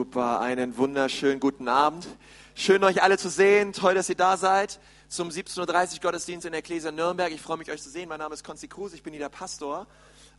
Super, einen wunderschönen guten Abend. Schön euch alle zu sehen, toll, dass ihr da seid zum 17.30 Uhr Gottesdienst in der Ecclesia Nürnberg. Ich freue mich, euch zu sehen. Mein Name ist Konzi Kruse, ich bin hier der Pastor.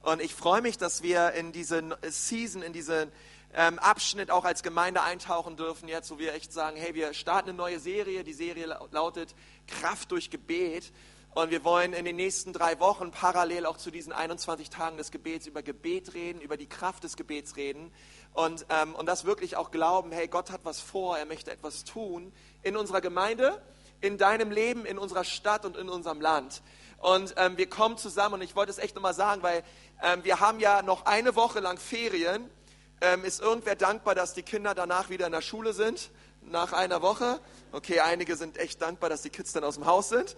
Und ich freue mich, dass wir in diese Season, in diesen ähm, Abschnitt auch als Gemeinde eintauchen dürfen, jetzt, wo wir echt sagen, hey, wir starten eine neue Serie. Die Serie lautet Kraft durch Gebet. Und wir wollen in den nächsten drei Wochen parallel auch zu diesen 21 Tagen des Gebets über Gebet reden, über die Kraft des Gebets reden und, ähm, und das wirklich auch glauben, hey, Gott hat was vor, er möchte etwas tun in unserer Gemeinde, in deinem Leben, in unserer Stadt und in unserem Land. Und ähm, wir kommen zusammen und ich wollte es echt nochmal sagen, weil ähm, wir haben ja noch eine Woche lang Ferien. Ähm, ist irgendwer dankbar, dass die Kinder danach wieder in der Schule sind? Nach einer Woche? Okay, einige sind echt dankbar, dass die Kids dann aus dem Haus sind.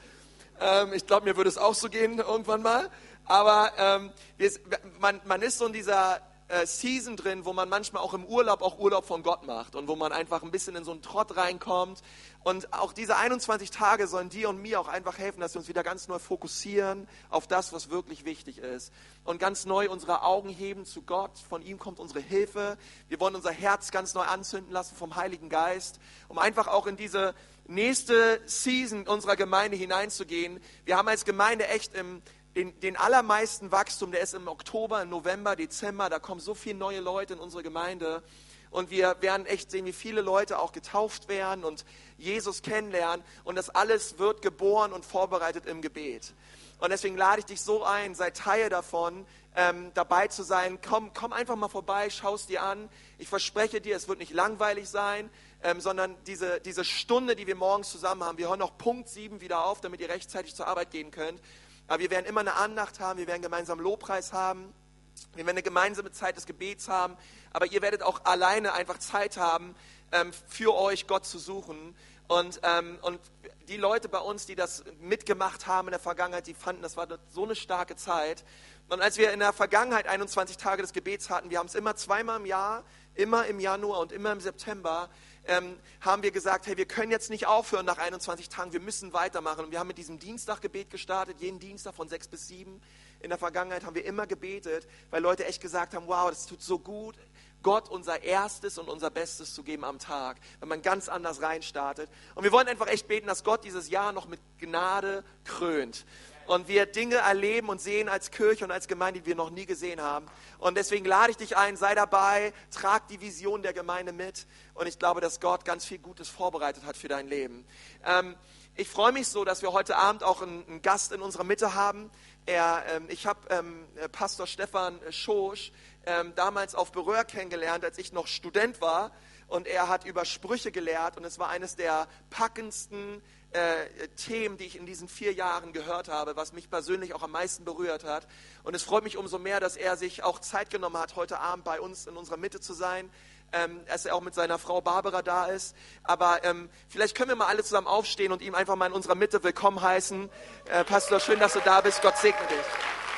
Ähm, ich glaube, mir würde es auch so gehen irgendwann mal. Aber ähm, man, man ist so in dieser äh, Season drin, wo man manchmal auch im Urlaub auch Urlaub von Gott macht und wo man einfach ein bisschen in so einen Trott reinkommt. Und auch diese 21 Tage sollen dir und mir auch einfach helfen, dass wir uns wieder ganz neu fokussieren auf das, was wirklich wichtig ist. Und ganz neu unsere Augen heben zu Gott. Von ihm kommt unsere Hilfe. Wir wollen unser Herz ganz neu anzünden lassen vom Heiligen Geist, um einfach auch in diese nächste Season unserer Gemeinde hineinzugehen. Wir haben als Gemeinde echt im, den, den allermeisten Wachstum, der ist im Oktober, November, Dezember. Da kommen so viele neue Leute in unsere Gemeinde. Und wir werden echt sehen, wie viele Leute auch getauft werden und Jesus kennenlernen. Und das alles wird geboren und vorbereitet im Gebet. Und deswegen lade ich dich so ein, sei Teil davon, ähm, dabei zu sein. Komm, komm einfach mal vorbei, schau es dir an. Ich verspreche dir, es wird nicht langweilig sein ähm, sondern diese, diese Stunde, die wir morgens zusammen haben, wir hören noch Punkt 7 wieder auf, damit ihr rechtzeitig zur Arbeit gehen könnt. Aber wir werden immer eine Andacht haben, wir werden gemeinsam Lobpreis haben, wir werden eine gemeinsame Zeit des Gebets haben, aber ihr werdet auch alleine einfach Zeit haben, ähm, für euch Gott zu suchen. Und, ähm, und die Leute bei uns, die das mitgemacht haben in der Vergangenheit, die fanden, das war so eine starke Zeit. Und als wir in der Vergangenheit 21 Tage des Gebets hatten, wir haben es immer zweimal im Jahr, immer im Januar und immer im September, ähm, haben wir gesagt, hey, wir können jetzt nicht aufhören nach 21 Tagen, wir müssen weitermachen. Und wir haben mit diesem Dienstaggebet gestartet, jeden Dienstag von 6 bis 7. In der Vergangenheit haben wir immer gebetet, weil Leute echt gesagt haben, wow, das tut so gut, Gott unser Erstes und unser Bestes zu geben am Tag, wenn man ganz anders reinstartet. Und wir wollen einfach echt beten, dass Gott dieses Jahr noch mit Gnade krönt und wir Dinge erleben und sehen als Kirche und als Gemeinde, die wir noch nie gesehen haben. Und deswegen lade ich dich ein, sei dabei, trag die Vision der Gemeinde mit. Und ich glaube, dass Gott ganz viel Gutes vorbereitet hat für dein Leben. Ähm, ich freue mich so, dass wir heute Abend auch einen, einen Gast in unserer Mitte haben. Er, ähm, ich habe ähm, Pastor Stefan Schosch ähm, damals auf Berühr kennengelernt, als ich noch Student war. Und er hat über Sprüche gelehrt und es war eines der packendsten äh, Themen, die ich in diesen vier Jahren gehört habe, was mich persönlich auch am meisten berührt hat. Und es freut mich umso mehr, dass er sich auch Zeit genommen hat, heute Abend bei uns in unserer Mitte zu sein. Ähm, dass er auch mit seiner Frau Barbara da ist. Aber ähm, vielleicht können wir mal alle zusammen aufstehen und ihm einfach mal in unserer Mitte willkommen heißen. Äh, Pastor, schön, dass du da bist. Gott segne dich.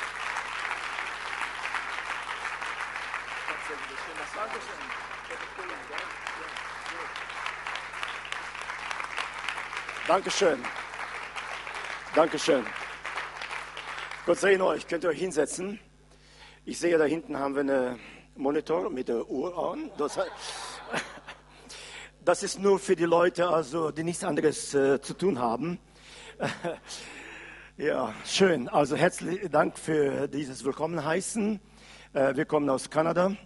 Dankeschön. Dankeschön. Gott sei euch. Könnt ihr euch hinsetzen? Ich sehe, da hinten haben wir einen Monitor mit der Uhr an. Das, das ist nur für die Leute, also, die nichts anderes äh, zu tun haben. ja, schön. Also herzlichen Dank für dieses Willkommenheißen. Äh, wir kommen aus Kanada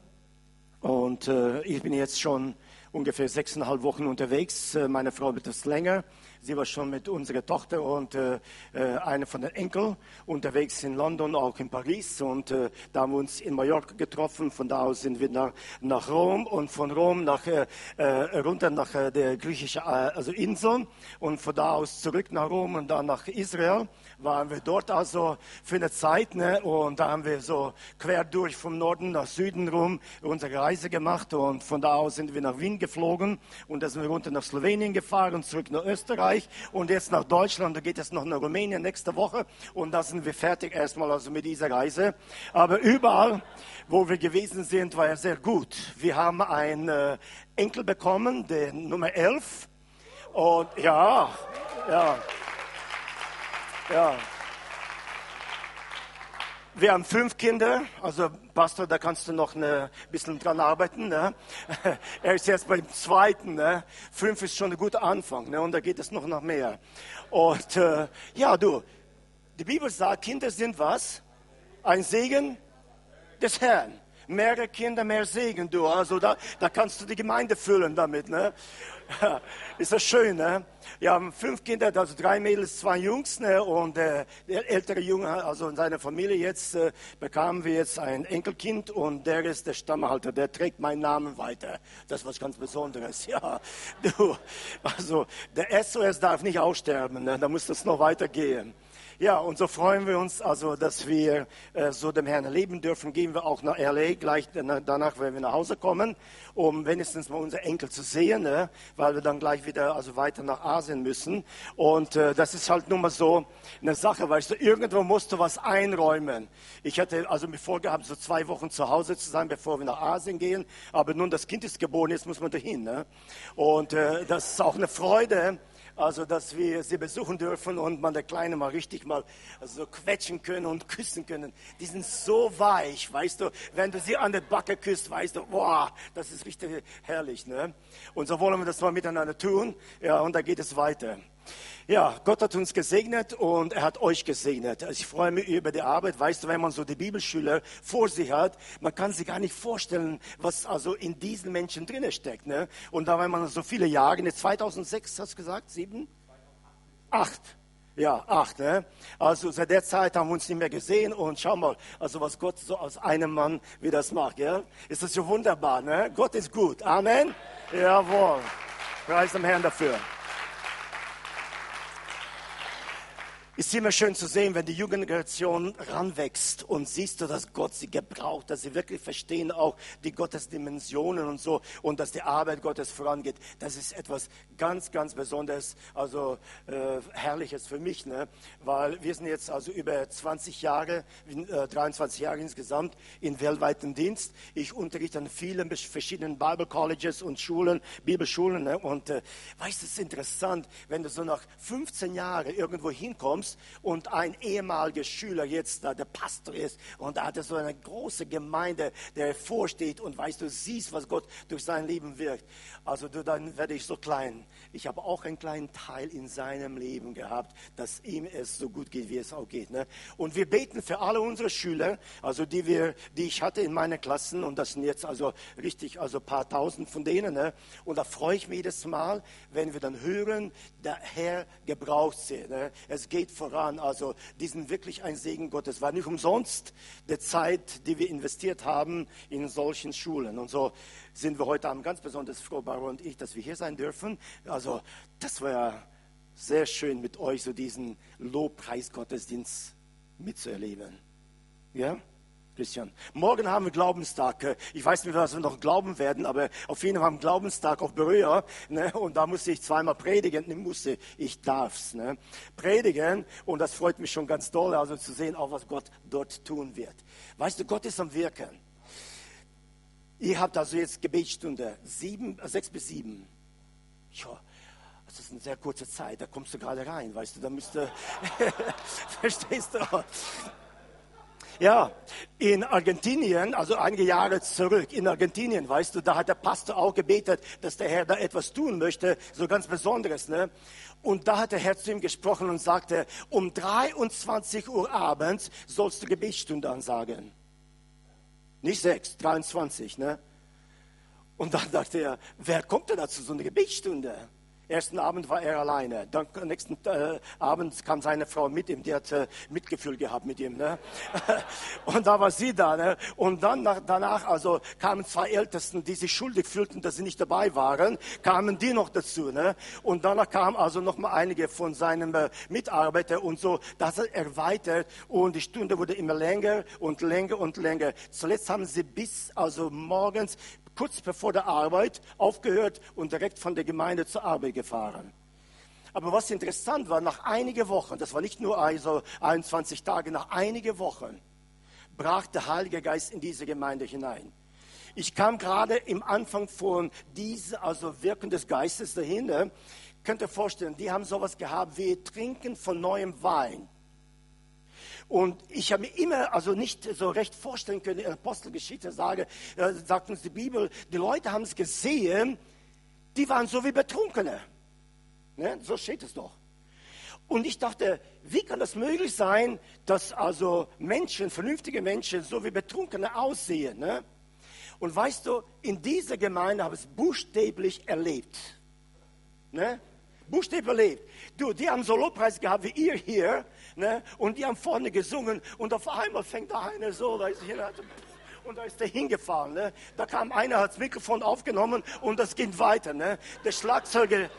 und äh, ich bin jetzt schon ungefähr sechseinhalb Wochen unterwegs. Äh, meine Frau etwas länger. Sie war schon mit unserer Tochter und äh, äh, einer von den Enkeln unterwegs in London, auch in Paris. Und äh, da haben wir uns in Mallorca getroffen. Von da aus sind wir nach, nach Rom und von Rom nach, äh, äh runter nach äh, der griechischen also Insel und von da aus zurück nach Rom und dann nach Israel waren wir dort also für eine Zeit. Ne? Und da haben wir so quer durch vom Norden nach Süden rum unsere Reise gemacht. Und von da aus sind wir nach Wien geflogen. Und da sind wir runter nach Slowenien gefahren, zurück nach Österreich und jetzt nach Deutschland. Da geht es noch nach Rumänien nächste Woche. Und da sind wir fertig erstmal also mit dieser Reise. Aber überall, wo wir gewesen sind, war er sehr gut. Wir haben einen äh, Enkel bekommen, der Nummer 11. Und ja, ja. Ja. Wir haben fünf Kinder, also Pastor, da kannst du noch ein bisschen dran arbeiten. Ne? Er ist jetzt beim zweiten. Ne? Fünf ist schon ein guter Anfang ne? und da geht es noch nach mehr. Und äh, ja, du, die Bibel sagt, Kinder sind was? Ein Segen des Herrn. Mehrere Kinder, mehr Segen, du. Also da, da kannst du die Gemeinde füllen damit. Ne? ist das schön, ne? Wir haben fünf Kinder, also drei Mädels, zwei Jungs, ne? Und äh, der ältere Junge, also in seiner Familie jetzt, äh, bekamen wir jetzt ein Enkelkind und der ist der Stammhalter, der trägt meinen Namen weiter. Das ist was ganz Besonderes, ja. Du, also der SOS darf nicht aussterben, ne? da muss das noch weitergehen. Ja, und so freuen wir uns also, dass wir äh, so dem Herrn erleben dürfen. Gehen wir auch nach LA gleich danach, wenn wir nach Hause kommen, um wenigstens mal unsere Enkel zu sehen, ne? weil wir dann gleich wieder also weiter nach Asien müssen. Und äh, das ist halt nun mal so eine Sache, weißt du, irgendwo musst du was einräumen. Ich hatte also mir vorgehabt, so zwei Wochen zu Hause zu sein, bevor wir nach Asien gehen. Aber nun das Kind ist geboren, jetzt muss man dahin. Ne? Und äh, das ist auch eine Freude also dass wir sie besuchen dürfen und man der Kleine mal richtig mal so quetschen können und küssen können. Die sind so weich, weißt du, wenn du sie an der Backe küsst, weißt du, boah, das ist richtig herrlich. Ne? Und so wollen wir das mal miteinander tun. Ja, und da geht es weiter. Ja, Gott hat uns gesegnet und er hat euch gesegnet. Also ich freue mich über die Arbeit. Weißt du, wenn man so die Bibelschüler vor sich hat, man kann sich gar nicht vorstellen, was also in diesen Menschen drinne steckt. Ne? Und da, wenn man so viele Jahre, ne, 2006 hast du gesagt, sieben? Acht. Ja, acht. Ne? Also seit der Zeit haben wir uns nicht mehr gesehen und schau mal, also was Gott so aus einem Mann wie das macht. Ja? Ist das so wunderbar. Ne? Gott ist gut. Amen. Jawohl. Preis dem Herrn dafür. Ist immer schön zu sehen, wenn die Jugendgeneration ranwächst und siehst du, dass Gott sie gebraucht, dass sie wirklich verstehen auch die Gottesdimensionen und so und dass die Arbeit Gottes vorangeht. Das ist etwas ganz, ganz Besonderes, also äh, Herrliches für mich, ne? weil wir sind jetzt also über 20 Jahre, äh, 23 Jahre insgesamt in weltweiten Dienst. Ich unterrichte an vielen verschiedenen Bible Colleges und Schulen, Bibelschulen ne? und äh, weißt du, es ist interessant, wenn du so nach 15 Jahren irgendwo hinkommst, und ein ehemaliger Schüler jetzt der Pastor ist und da hat er so eine große Gemeinde, der vorsteht und weißt du, siehst, was Gott durch sein Leben wirkt. Also du, dann werde ich so klein. Ich habe auch einen kleinen Teil in seinem Leben gehabt, dass ihm es so gut geht, wie es auch geht. Ne? Und wir beten für alle unsere Schüler, also die wir, die ich hatte in meinen Klassen und das sind jetzt also richtig, also ein paar tausend von denen. Ne? Und da freue ich mich jedes Mal, wenn wir dann hören, der Herr gebraucht sie. Ne? Es geht voran. Also die sind wirklich ein Segen Gottes. War nicht umsonst die Zeit, die wir investiert haben in solchen Schulen. Und so sind wir heute Abend ganz besonders froh, Barbara und ich, dass wir hier sein dürfen. Also das war sehr schön mit euch, so diesen Lobpreis-Gottesdienst mitzuerleben. Ja? Christian. Morgen haben wir Glaubenstag. Ich weiß nicht, was wir noch glauben werden, aber auf jeden Fall haben wir Glaubenstag auf Berührer. Ne? Und da musste ich zweimal predigen. Ich musste, ich darf's. Ne? Predigen. Und das freut mich schon ganz doll, also zu sehen, auch was Gott dort tun wird. Weißt du, Gott ist am Wirken. Ihr habt also jetzt Gebetsstunde, sieben, äh, sechs bis sieben. Ja, das ist eine sehr kurze Zeit, da kommst du gerade rein, weißt du, da müsste, verstehst du? Ja, in Argentinien, also einige Jahre zurück, in Argentinien, weißt du, da hat der Pastor auch gebetet, dass der Herr da etwas tun möchte, so ganz Besonderes. Ne? Und da hat der Herr zu ihm gesprochen und sagte, um 23 Uhr abends sollst du Gebetsstunde ansagen. Nicht 6, 23. Ne? Und dann dachte er, wer kommt denn da zu so einer Gebetsstunde? Ersten Abend war er alleine. Dann nächsten äh, Abend kam seine Frau mit ihm. Die hat äh, Mitgefühl gehabt mit ihm. Ne? Und da war sie da. Ne? Und dann nach, danach also kamen zwei Ältesten, die sich schuldig fühlten, dass sie nicht dabei waren. Kamen die noch dazu. Ne? Und danach kamen also noch mal einige von seinen äh, Mitarbeitern und so. Das hat erweitert und die Stunde wurde immer länger und länger und länger. Zuletzt haben sie bis also morgens kurz bevor der Arbeit aufgehört und direkt von der Gemeinde zur Arbeit gefahren. Aber was interessant war, nach einigen Wochen, das war nicht nur also 21 Tage, nach einigen Wochen brach der Heilige Geist in diese Gemeinde hinein. Ich kam gerade im Anfang von diesem, also Wirken des Geistes dahinter. Könnt ihr vorstellen, die haben sowas gehabt wie Trinken von neuem Wein. Und ich habe mir immer also nicht so recht vorstellen können, Apostelgeschichte sage, äh, sagt uns die Bibel, die Leute haben es gesehen, die waren so wie Betrunkene. Ne? So steht es doch. Und ich dachte, wie kann das möglich sein, dass also Menschen, vernünftige Menschen, so wie Betrunkene aussehen? Ne? Und weißt du, in dieser Gemeinde habe ich es buchstäblich erlebt. Ne? Buchstäblich erlebt. Du, die haben so Lobpreis gehabt wie ihr hier, ne? und die haben vorne gesungen, und auf einmal fängt da einer so, da ist hier, und da ist der hingefahren. Ne? Da kam einer, hat das Mikrofon aufgenommen und das ging weiter. Ne? Der Schlagzeuger,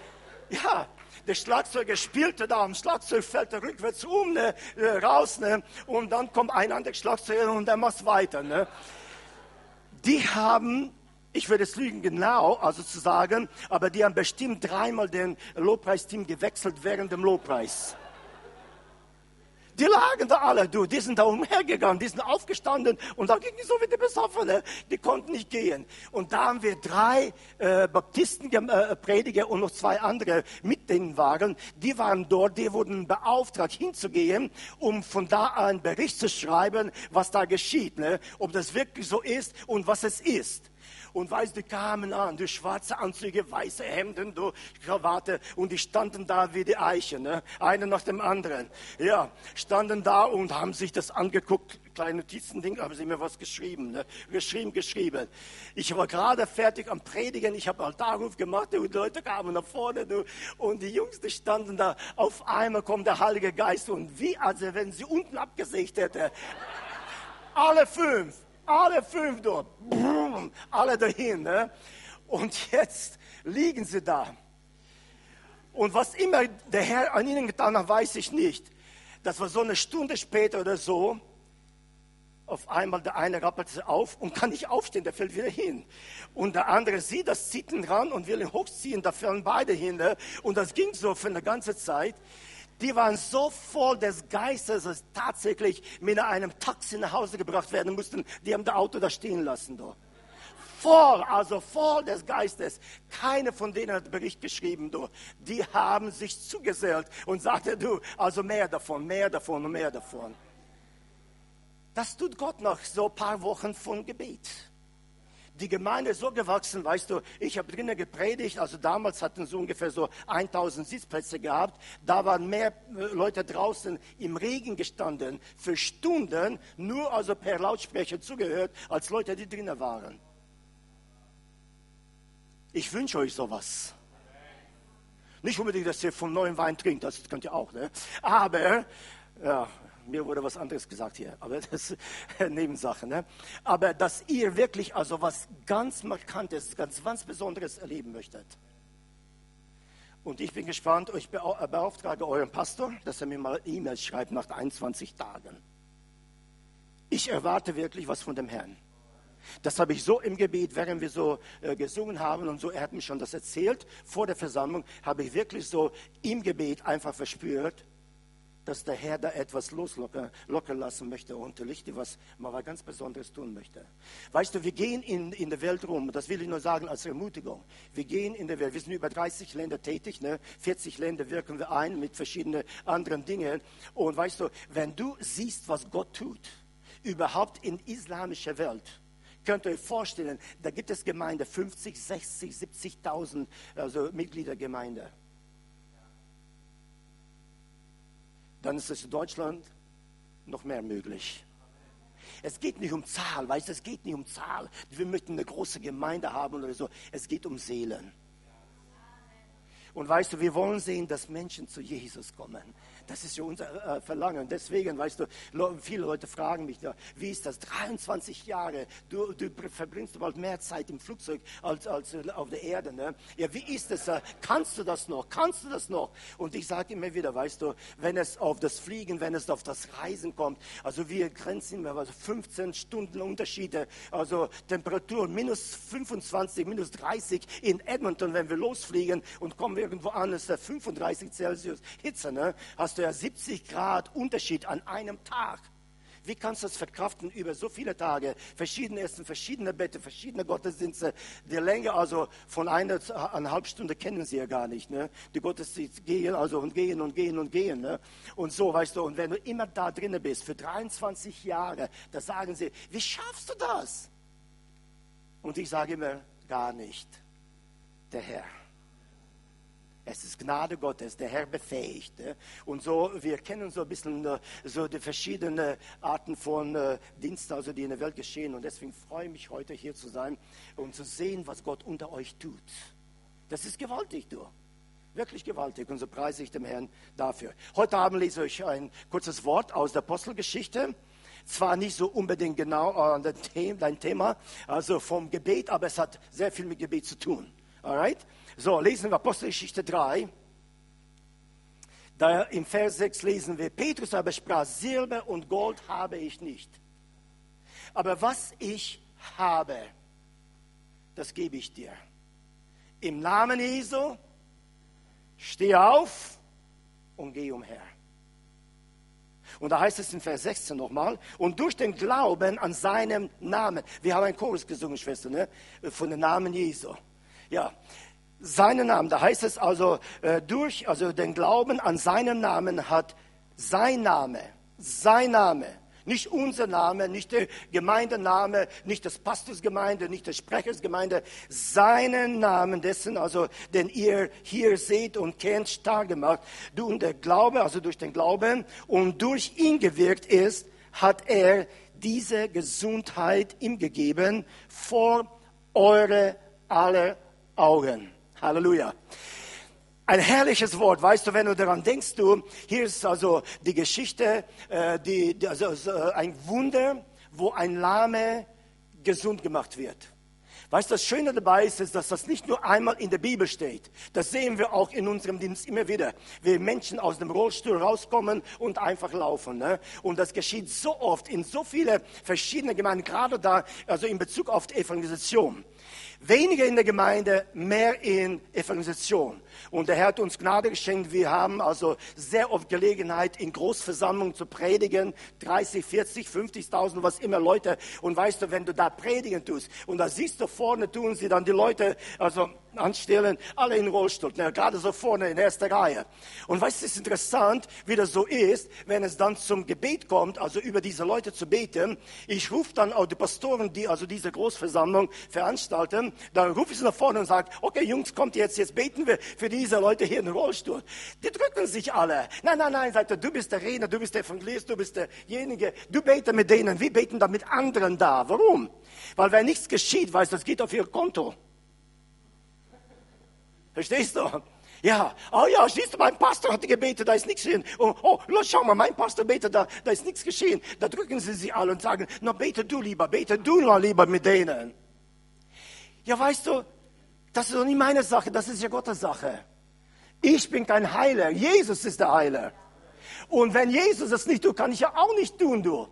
ja, der Schlagzeuger spielte da, am Schlagzeug fällt er rückwärts um, ne, äh, raus, ne, und dann kommt ein anderer Schlagzeuger und der macht weiter. Ne. Die haben ich würde es lügen genau, also zu sagen, aber die haben bestimmt dreimal den Lobpreisteam gewechselt während dem Lobpreis. Die lagen da alle, du, die sind da umhergegangen, die sind aufgestanden und da gingen so wie die Besoffene, die konnten nicht gehen. Und da haben wir drei äh, Baptistenprediger äh, und noch zwei andere mit denen waren, die waren dort, die wurden beauftragt hinzugehen, um von da einen Bericht zu schreiben, was da geschieht, ne? ob das wirklich so ist und was es ist. Und weißt du, die kamen an, du schwarze Anzüge, weiße Hemden, du Krawatte und die standen da wie die Eichen, ne? einer nach dem anderen. Ja, standen da und haben sich das angeguckt, kleine Notizending, haben sie mir was geschrieben, ne? geschrieben, geschrieben. Ich war gerade fertig am Predigen, ich habe Altarruf gemacht und die Leute kamen nach vorne du, und die Jungs, die standen da, auf einmal kommt der Heilige Geist und wie, als wenn sie unten abgesägt hätte. Alle fünf alle fünf dort, alle dahin. Ne? Und jetzt liegen sie da. Und was immer der Herr an ihnen getan hat, weiß ich nicht. Das war so eine Stunde später oder so. Auf einmal der eine rappelt sich auf und kann nicht aufstehen, der fällt wieder hin. Und der andere sieht das, zieht ihn ran und will ihn hochziehen, da fallen beide hin. Ne? Und das ging so für eine ganze Zeit die waren so voll des Geistes, dass tatsächlich mit einem Taxi nach Hause gebracht werden mussten. Die haben das Auto da stehen lassen. Da. Voll, also voll des Geistes. Keine von denen hat Bericht geschrieben. Du. Die haben sich zugesellt und sagte, du, also mehr davon, mehr davon und mehr davon. Das tut Gott nach so ein paar Wochen von Gebet die Gemeinde ist so gewachsen, weißt du, ich habe drinnen gepredigt, also damals hatten sie ungefähr so 1000 Sitzplätze gehabt, da waren mehr äh, Leute draußen im Regen gestanden, für Stunden, nur also per Lautsprecher zugehört, als Leute, die drinnen waren. Ich wünsche euch sowas. Nicht unbedingt, dass ihr vom neuen Wein trinkt, das könnt ihr auch, ne? aber ja, mir wurde was anderes gesagt hier, aber das ist Nebensache. Ne? Aber dass ihr wirklich also was ganz Markantes, ganz was Besonderes erleben möchtet. Und ich bin gespannt, ich beauftrage euren Pastor, dass er mir mal E-Mails schreibt nach 21 Tagen. Ich erwarte wirklich was von dem Herrn. Das habe ich so im Gebet, während wir so äh, gesungen haben und so, er hat mir schon das erzählt, vor der Versammlung, habe ich wirklich so im Gebet einfach verspürt, dass der Herr da etwas loslockern lassen möchte und Lichte was mal was ganz Besonderes tun möchte. Weißt du, wir gehen in, in der Welt rum, das will ich nur sagen als Ermutigung. Wir gehen in der Welt, wir sind über 30 Länder tätig, ne? 40 Länder wirken wir ein mit verschiedenen anderen Dingen. Und weißt du, wenn du siehst, was Gott tut, überhaupt in islamischer Welt, könnt ihr euch vorstellen, da gibt es Gemeinde, 50, 60, 70.000 also Mitgliedergemeinde. Dann ist es in Deutschland noch mehr möglich. Es geht nicht um Zahl, weißt du, es geht nicht um Zahl. Wir möchten eine große Gemeinde haben oder so. Es geht um Seelen. Und weißt du, wir wollen sehen, dass Menschen zu Jesus kommen. Das ist ja unser äh, Verlangen. Deswegen, weißt du, viele Leute fragen mich, wie ist das? 23 Jahre, du, du verbringst bald mehr Zeit im Flugzeug als, als äh, auf der Erde. Ne? Ja, wie ist das? Äh, kannst du das noch? Kannst du das noch? Und ich sage immer wieder, weißt du, wenn es auf das Fliegen, wenn es auf das Reisen kommt, also wir grenzen immer also 15 Stunden Unterschiede, also Temperatur minus 25, minus 30 in Edmonton, wenn wir losfliegen und kommen irgendwo an, ist da 35 Celsius Hitze, ne? Hast du ja 70 Grad Unterschied an einem Tag. Wie kannst du das verkraften über so viele Tage? Verschiedene Essen, verschiedene Bette, verschiedene Gottesdienste. Die Länge also von einer eineinhalb Stunde kennen sie ja gar nicht. Ne? Die Gottesdienste gehen also und gehen und gehen und gehen. Ne? Und so, weißt du, und wenn du immer da drinnen bist, für 23 Jahre, da sagen sie, wie schaffst du das? Und ich sage immer, gar nicht. Der Herr. Es ist Gnade Gottes, der Herr befähigt. Und so, wir kennen so ein bisschen äh, so die verschiedenen Arten von äh, Diensten, also die in der Welt geschehen. Und deswegen freue ich mich heute hier zu sein und zu sehen, was Gott unter euch tut. Das ist gewaltig, du. Wirklich gewaltig. Und so preise ich dem Herrn dafür. Heute Abend lese ich ein kurzes Wort aus der Apostelgeschichte. Zwar nicht so unbedingt genau an dein Thema, also vom Gebet, aber es hat sehr viel mit Gebet zu tun. Alright? So, lesen wir Apostelgeschichte 3. Da im Vers 6 lesen wir, Petrus aber sprach, Silber und Gold habe ich nicht. Aber was ich habe, das gebe ich dir. Im Namen Jesu, steh auf und geh umher. Und da heißt es in Vers 16 nochmal, und durch den Glauben an seinem Namen, wir haben einen Chorus gesungen, Schwester, ne? von dem Namen Jesu. Ja, seinen Namen, da heißt es also, äh, durch, also den Glauben an seinen Namen hat sein Name, sein Name, nicht unser Name, nicht der Gemeindename, nicht des Pastorsgemeinde, nicht des Sprechersgemeinde, seinen Namen dessen, also den ihr hier seht und kennt, stark gemacht. Und der Glaube, also durch den Glauben und durch ihn gewirkt ist, hat er diese Gesundheit ihm gegeben vor eure aller Augen. Halleluja. Ein herrliches Wort, weißt du, wenn du daran denkst, du, hier ist also die Geschichte, äh, die, also ein Wunder, wo ein Lahme gesund gemacht wird. Weißt du, das Schöne dabei ist, ist, dass das nicht nur einmal in der Bibel steht. Das sehen wir auch in unserem Dienst immer wieder. Wie Menschen aus dem Rollstuhl rauskommen und einfach laufen. Ne? Und das geschieht so oft in so viele verschiedene Gemeinden, gerade da, also in Bezug auf die Evangelisation. Weniger in der Gemeinde, mehr in Evangelisation. Und der Herr hat uns Gnade geschenkt. Wir haben also sehr oft Gelegenheit, in Großversammlungen zu predigen. 30, 40, 50.000, was immer Leute. Und weißt du, wenn du da predigen tust und da siehst du vorne, tun sie dann die Leute, also anstellen, alle in Rollstuhl, ne, gerade so vorne in erster Reihe. Und weißt du, es ist interessant, wie das so ist, wenn es dann zum Gebet kommt, also über diese Leute zu beten. Ich rufe dann auch die Pastoren, die also diese Großversammlung veranstalten, dann rufe ich sie nach vorne und sage, okay Jungs, kommt jetzt, jetzt beten wir für diese Leute hier in den Rollstuhl. Die drücken sich alle. Nein, nein, nein, sagt er, du bist der Redner, du bist der Evangelist, du bist derjenige, du bete mit denen, wir beten da mit anderen da. Warum? Weil wenn nichts geschieht, weißt du, das geht auf ihr Konto. Verstehst du? Ja, oh ja, siehst du, mein Pastor hat gebetet, da ist nichts geschehen. Oh, oh, los, schau mal, mein Pastor betet, da, da ist nichts geschehen. Da drücken sie sich alle und sagen, na, bete du lieber, bete du noch lieber mit denen. Ja, weißt du, das ist doch nicht meine Sache, das ist ja Gottes Sache. Ich bin kein Heiler, Jesus ist der Heiler. Und wenn Jesus das nicht tut, kann ich ja auch nicht tun, du.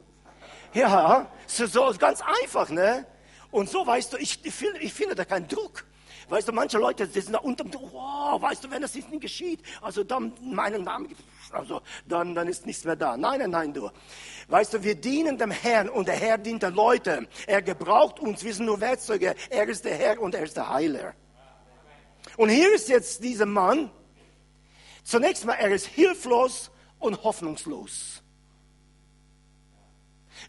Ja, so, so ganz einfach, ne? Und so, weißt du, ich, ich, ich finde da keinen Druck. Weißt du, manche Leute sind da Druck, oh, weißt du, wenn das nicht geschieht, also dann meinen Namen, also dann, dann ist nichts mehr da. Nein, nein, nein, du. Weißt du, wir dienen dem Herrn und der Herr dient den Leuten. Er gebraucht uns, wir sind nur Werkzeuge. Er ist der Herr und er ist der Heiler. Und hier ist jetzt dieser Mann. Zunächst mal, er ist hilflos und hoffnungslos.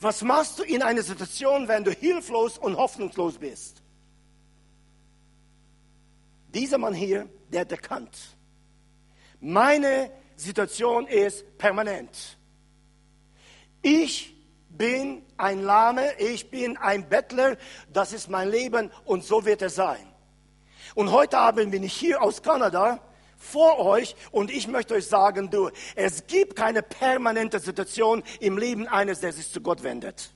Was machst du in einer Situation, wenn du hilflos und hoffnungslos bist? Dieser Mann hier, der hat erkannt, meine Situation ist permanent. Ich bin ein Lahme, ich bin ein Bettler, das ist mein Leben und so wird es sein. Und heute Abend bin ich hier aus Kanada vor euch und ich möchte euch sagen, du, es gibt keine permanente Situation im Leben eines, der sich zu Gott wendet.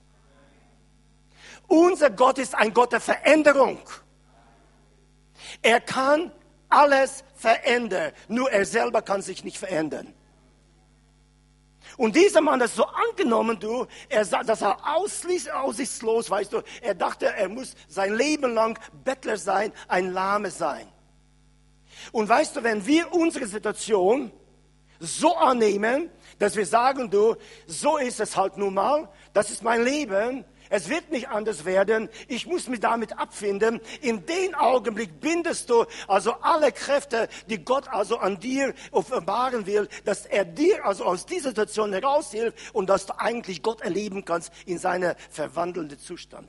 Unser Gott ist ein Gott der Veränderung. Er kann alles verändern, nur er selber kann sich nicht verändern. Und dieser Mann ist so angenommen, du, er sah, dass er aussichtslos, weißt du, er dachte, er muss sein Leben lang Bettler sein, ein Lahme sein. Und weißt du, wenn wir unsere Situation so annehmen, dass wir sagen, du, so ist es halt nun mal, das ist mein Leben, es wird nicht anders werden. Ich muss mich damit abfinden. In den Augenblick bindest du also alle Kräfte, die Gott also an dir offenbaren will, dass er dir also aus dieser Situation heraushilft und dass du eigentlich Gott erleben kannst in seiner verwandelnden Zustand.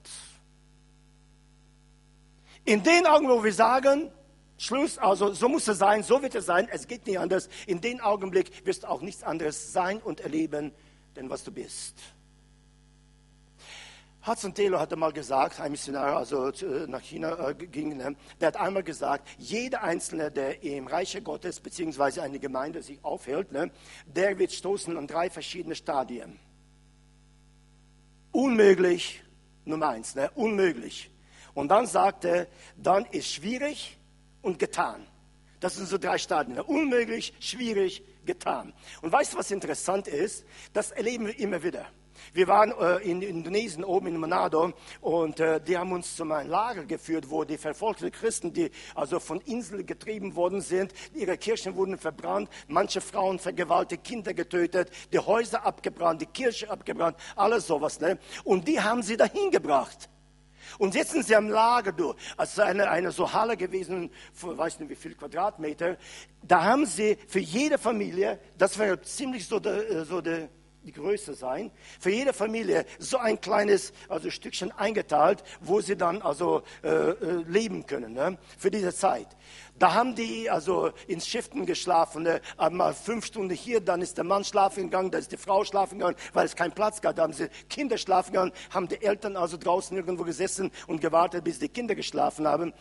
In den Augenblick, wo wir sagen, Schluss, also so muss es sein, so wird es sein, es geht nicht anders. In den Augenblick wirst du auch nichts anderes sein und erleben, denn was du bist. Hudson Taylor hatte mal gesagt, ein Missionar, also äh, nach China äh, ging, ne, der hat einmal gesagt, jeder Einzelne, der im Reiche Gottes beziehungsweise eine Gemeinde sich aufhält, ne, der wird stoßen an drei verschiedene Stadien. Unmöglich, Nummer eins, ne, unmöglich. Und dann sagte dann ist schwierig und getan. Das sind so drei Stadien. Ne, unmöglich, schwierig, getan. Und weißt du, was interessant ist? Das erleben wir immer wieder. Wir waren äh, in Indonesien oben in Manado und äh, die haben uns zu einem Lager geführt, wo die verfolgten Christen, die also von Inseln getrieben worden sind, ihre Kirchen wurden verbrannt, manche Frauen vergewaltigt, Kinder getötet, die Häuser abgebrannt, die Kirche abgebrannt, alles sowas. Ne? Und die haben sie dahin gebracht. Und jetzt sind sie am Lager, du. Also eine, eine so Halle gewesen, für, weiß nicht wie viel Quadratmeter. Da haben sie für jede Familie, das wäre ziemlich so der, äh, so der die Größe sein. Für jede Familie so ein kleines also Stückchen eingeteilt, wo sie dann also äh, äh, leben können ne? für diese Zeit. Da haben die also ins Schiften geschlafen, ne? einmal fünf Stunden hier, dann ist der Mann schlafen gegangen, dann ist die Frau schlafen gegangen, weil es keinen Platz gab. Da haben sie Kinder schlafen gegangen, haben die Eltern also draußen irgendwo gesessen und gewartet, bis die Kinder geschlafen haben.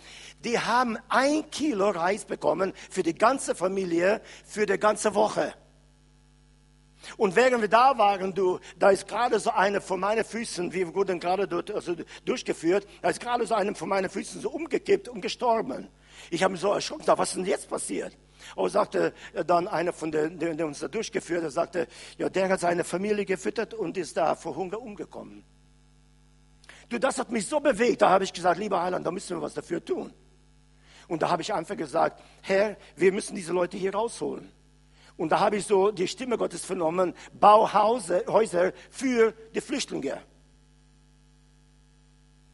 Die haben ein Kilo Reis bekommen für die ganze Familie, für die ganze Woche. Und während wir da waren, du, da ist gerade so eine von meinen Füßen, wir wurden gerade dort also durchgeführt, da ist gerade so eine von meinen Füßen so umgekippt und gestorben. Ich habe mich so erschrocken, was ist denn jetzt passiert? Und sagte dann einer von denen, der uns da durchgeführt hat, sagte, ja, der hat seine Familie gefüttert und ist da vor Hunger umgekommen. Du, das hat mich so bewegt, da habe ich gesagt, lieber Heiland, da müssen wir was dafür tun. Und da habe ich einfach gesagt, Herr, wir müssen diese Leute hier rausholen. Und da habe ich so die Stimme Gottes vernommen, bau Häuser für die Flüchtlinge.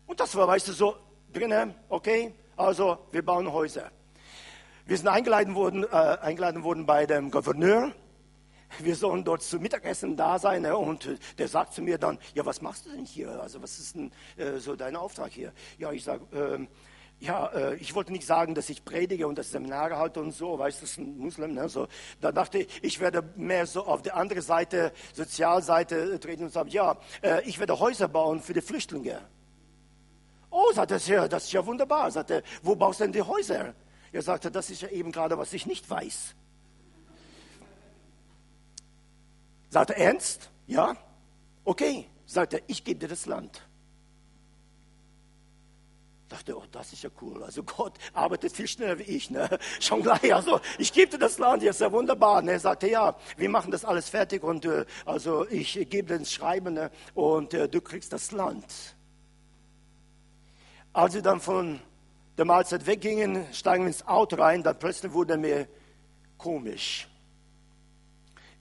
Und das war, weißt du, so drinnen, okay, also wir bauen Häuser. Wir sind eingeladen worden, äh, eingeladen worden bei dem Gouverneur. Wir sollen dort zu Mittagessen da sein. Ne? Und der sagt zu mir dann, ja, was machst du denn hier? Also was ist denn äh, so dein Auftrag hier? Ja, ich sage, äh, ja, äh, ich wollte nicht sagen, dass ich predige und das Seminare halte und so, weißt du, das ist ein Muslim, ne? so. Da dachte ich, ich werde mehr so auf der anderen Seite, Sozialseite treten und sagen, ja, äh, ich werde Häuser bauen für die Flüchtlinge. Oh, sagte er, ja, das ist ja wunderbar. Sagte, wo baust du denn die Häuser? Er sagte, das ist ja eben gerade, was ich nicht weiß. Sagte, ernst? Ja? Okay. Sagte, ich gebe dir das Land dachte, oh, das ist ja cool. Also Gott arbeitet viel schneller wie ich. Ne? Schon gleich, also ich gebe dir das Land, jetzt ist ja wunderbar. Ne? Er sagte, ja, wir machen das alles fertig und äh, also ich gebe dir das Schreiben ne? und äh, du kriegst das Land. Als sie dann von der Mahlzeit weggingen, steigen wir ins Auto rein, dann plötzlich wurde mir komisch.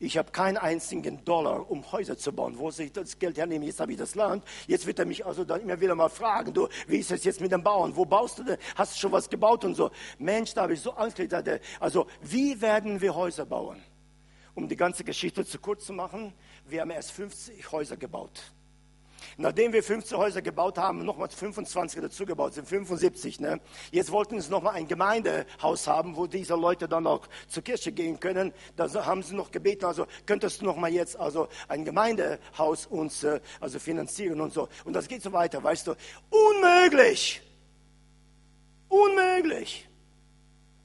Ich habe keinen einzigen Dollar, um Häuser zu bauen. Wo soll ich das Geld hernehmen? Jetzt habe ich das Land. Jetzt wird er mich also dann immer wieder mal fragen, du, wie ist es jetzt mit dem Bauen? Wo baust du denn? Hast du schon was gebaut und so? Mensch, da habe ich so Angst gekriegt. Also, wie werden wir Häuser bauen? Um die ganze Geschichte zu kurz zu machen, wir haben erst 50 Häuser gebaut. Nachdem wir 15 Häuser gebaut haben, nochmal 25 dazu gebaut, sind 75. Ne? Jetzt wollten sie nochmal ein Gemeindehaus haben, wo diese Leute dann auch zur Kirche gehen können. Da haben sie noch gebeten, also könntest du nochmal jetzt also ein Gemeindehaus uns äh, also finanzieren und so. Und das geht so weiter, weißt du. Unmöglich! Unmöglich!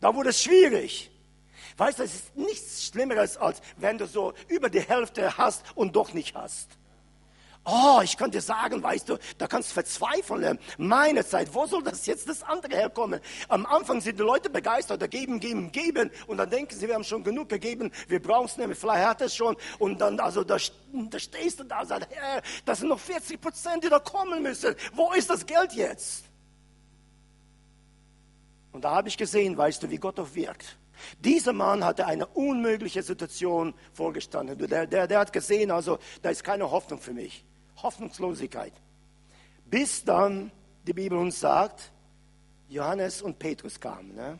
Da wurde es schwierig. Weißt du, es ist nichts Schlimmeres, als wenn du so über die Hälfte hast und doch nicht hast. Oh, ich könnte sagen, weißt du, da kannst du verzweifeln. Meine Zeit, wo soll das jetzt das andere herkommen? Am Anfang sind die Leute begeistert, da geben, geben, geben. Und dann denken sie, wir haben schon genug gegeben, wir brauchen es nicht mehr, vielleicht hat es schon. Und dann, also, da, da stehst du da und sagst, Herr, das sind noch 40 Prozent, die da kommen müssen. Wo ist das Geld jetzt? Und da habe ich gesehen, weißt du, wie Gott auch wirkt. Dieser Mann hatte eine unmögliche Situation vorgestanden. Der, der, der hat gesehen, also da ist keine Hoffnung für mich. Hoffnungslosigkeit. Bis dann die Bibel uns sagt, Johannes und Petrus kamen. Ne?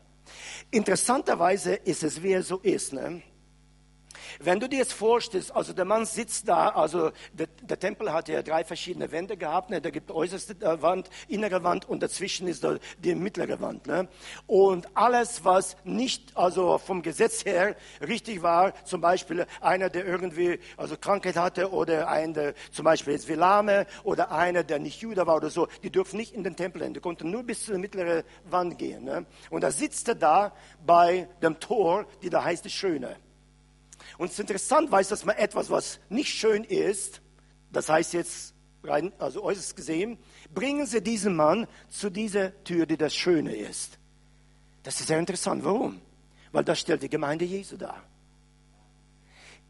Interessanterweise ist es, wie er so ist. Ne? Wenn du dir jetzt vorstellst, also der Mann sitzt da, also der, der Tempel hat ja drei verschiedene Wände gehabt, ne? da gibt äußerste äh, Wand, innere Wand und dazwischen ist da die mittlere Wand. Ne? Und alles, was nicht also vom Gesetz her richtig war, zum Beispiel einer, der irgendwie also Krankheit hatte oder einer, zum Beispiel jetzt wie Lahme oder einer, der nicht Juda war oder so, die dürfen nicht in den Tempel hin, die konnten nur bis zur mittleren Wand gehen. Ne? Und da sitzt er da bei dem Tor, die da heißt die Schöne. Und es ist interessant, weiß, dass man etwas, was nicht schön ist, das heißt jetzt rein, also äußerst gesehen, bringen Sie diesen Mann zu dieser Tür, die das Schöne ist. Das ist sehr interessant. Warum? Weil das stellt die Gemeinde Jesu dar.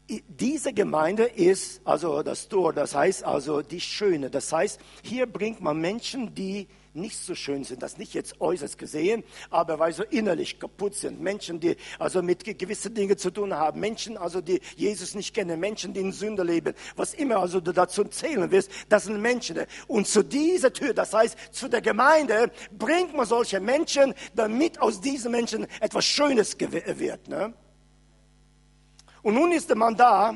Diese Gemeinde ist also das Tor, das heißt also die Schöne. Das heißt, hier bringt man Menschen, die nicht so schön sind, das nicht jetzt äußerst gesehen, aber weil so innerlich kaputt sind. Menschen, die also mit gewissen Dingen zu tun haben. Menschen, also die Jesus nicht kennen. Menschen, die in Sünde leben. Was immer also du dazu zählen wirst, das sind Menschen. Und zu dieser Tür, das heißt zu der Gemeinde, bringt man solche Menschen, damit aus diesen Menschen etwas Schönes wird. Ne? Und nun ist der Mann da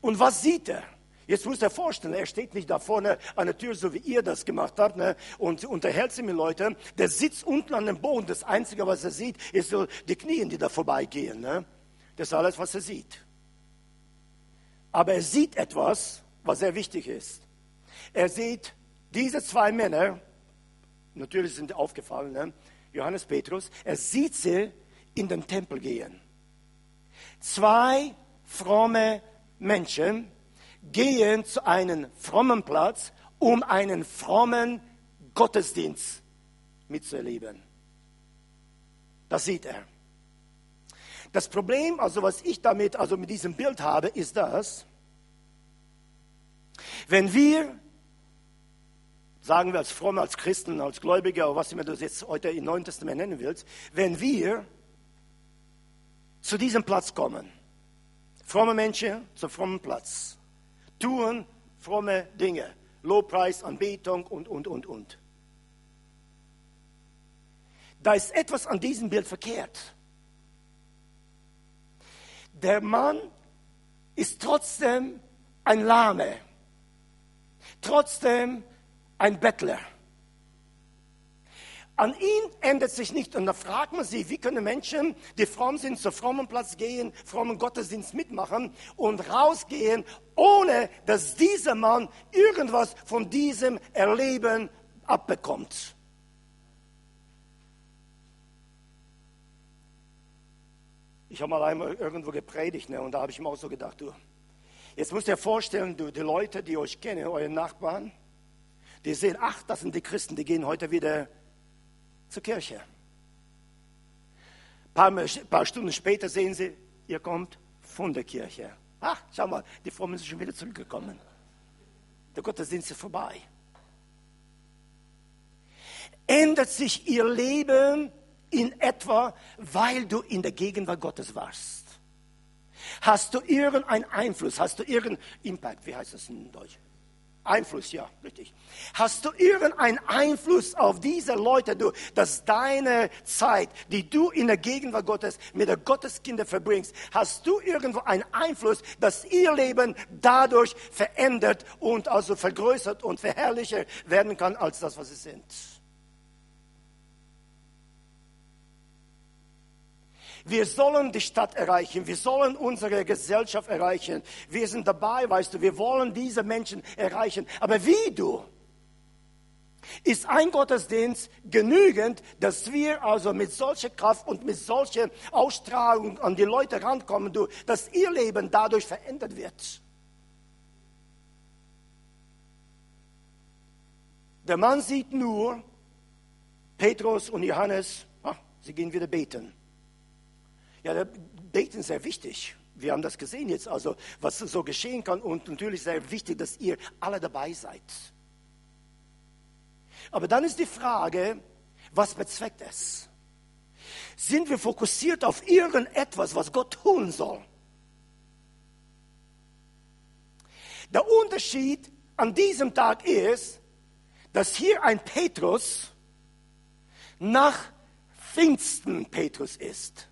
und was sieht er? Jetzt muss er vorstellen, er steht nicht da vorne an der Tür, so wie ihr das gemacht habt, ne, und unterhält sich mit Leuten. Der sitzt unten an dem Boden. Das Einzige, was er sieht, ist so die Knien, die da vorbeigehen. Ne? Das ist alles, was er sieht. Aber er sieht etwas, was sehr wichtig ist. Er sieht diese zwei Männer, natürlich sind aufgefallen, ne? Johannes Petrus, er sieht sie in den Tempel gehen. Zwei fromme Menschen, gehen zu einem frommen Platz, um einen frommen Gottesdienst mitzuerleben. Das sieht er. Das Problem, also was ich damit, also mit diesem Bild habe, ist das, wenn wir, sagen wir als Fromme, als Christen, als Gläubige, oder was immer du jetzt heute im Neuen Testament nennen willst, wenn wir zu diesem Platz kommen, fromme Menschen zu frommen Platz, tun fromme Dinge. Lobpreis, Anbetung und, und, und, und. Da ist etwas an diesem Bild verkehrt. Der Mann ist trotzdem ein Lahme, trotzdem ein Bettler. An ihn ändert sich nicht. Und da fragt man sich, wie können Menschen, die fromm sind, zu frommen Platz gehen, frommen Gottesdienst mitmachen und rausgehen, ohne dass dieser Mann irgendwas von diesem Erleben abbekommt. Ich habe mal einmal irgendwo gepredigt ne, und da habe ich mir auch so gedacht, du, jetzt musst du dir vorstellen, du, die Leute, die euch kennen, eure Nachbarn, die sehen, ach, das sind die Christen, die gehen heute wieder zur Kirche. Ein paar, Stunden später sehen sie, ihr kommt von der Kirche. Ach, schau mal, die Frommen sind schon wieder zurückgekommen. Der Gottesdienst ist vorbei. Ändert sich ihr Leben in etwa, weil du in der Gegenwart Gottes warst? Hast du irgendeinen Einfluss? Hast du irgendeinen Impact? Wie heißt das in Deutsch? Einfluss, ja, richtig. Hast du irgendeinen Einfluss auf diese Leute, du, dass deine Zeit, die du in der Gegenwart Gottes mit der Gotteskinder verbringst, hast du irgendwo einen Einfluss, dass ihr Leben dadurch verändert und also vergrößert und verherrlicher werden kann als das, was sie sind? Wir sollen die Stadt erreichen, wir sollen unsere Gesellschaft erreichen. Wir sind dabei, weißt du, wir wollen diese Menschen erreichen. Aber wie du? Ist ein Gottesdienst genügend, dass wir also mit solcher Kraft und mit solcher Ausstrahlung an die Leute rankommen, du, dass ihr Leben dadurch verändert wird? Der Mann sieht nur Petrus und Johannes, ach, sie gehen wieder beten. Ja, der Beten ist sehr wichtig. Wir haben das gesehen jetzt, also was so geschehen kann und natürlich sehr wichtig, dass ihr alle dabei seid. Aber dann ist die Frage, was bezweckt es? sind wir fokussiert auf irgendetwas, was Gott tun soll. Der Unterschied an diesem Tag ist, dass hier ein Petrus nach Pfingsten Petrus ist.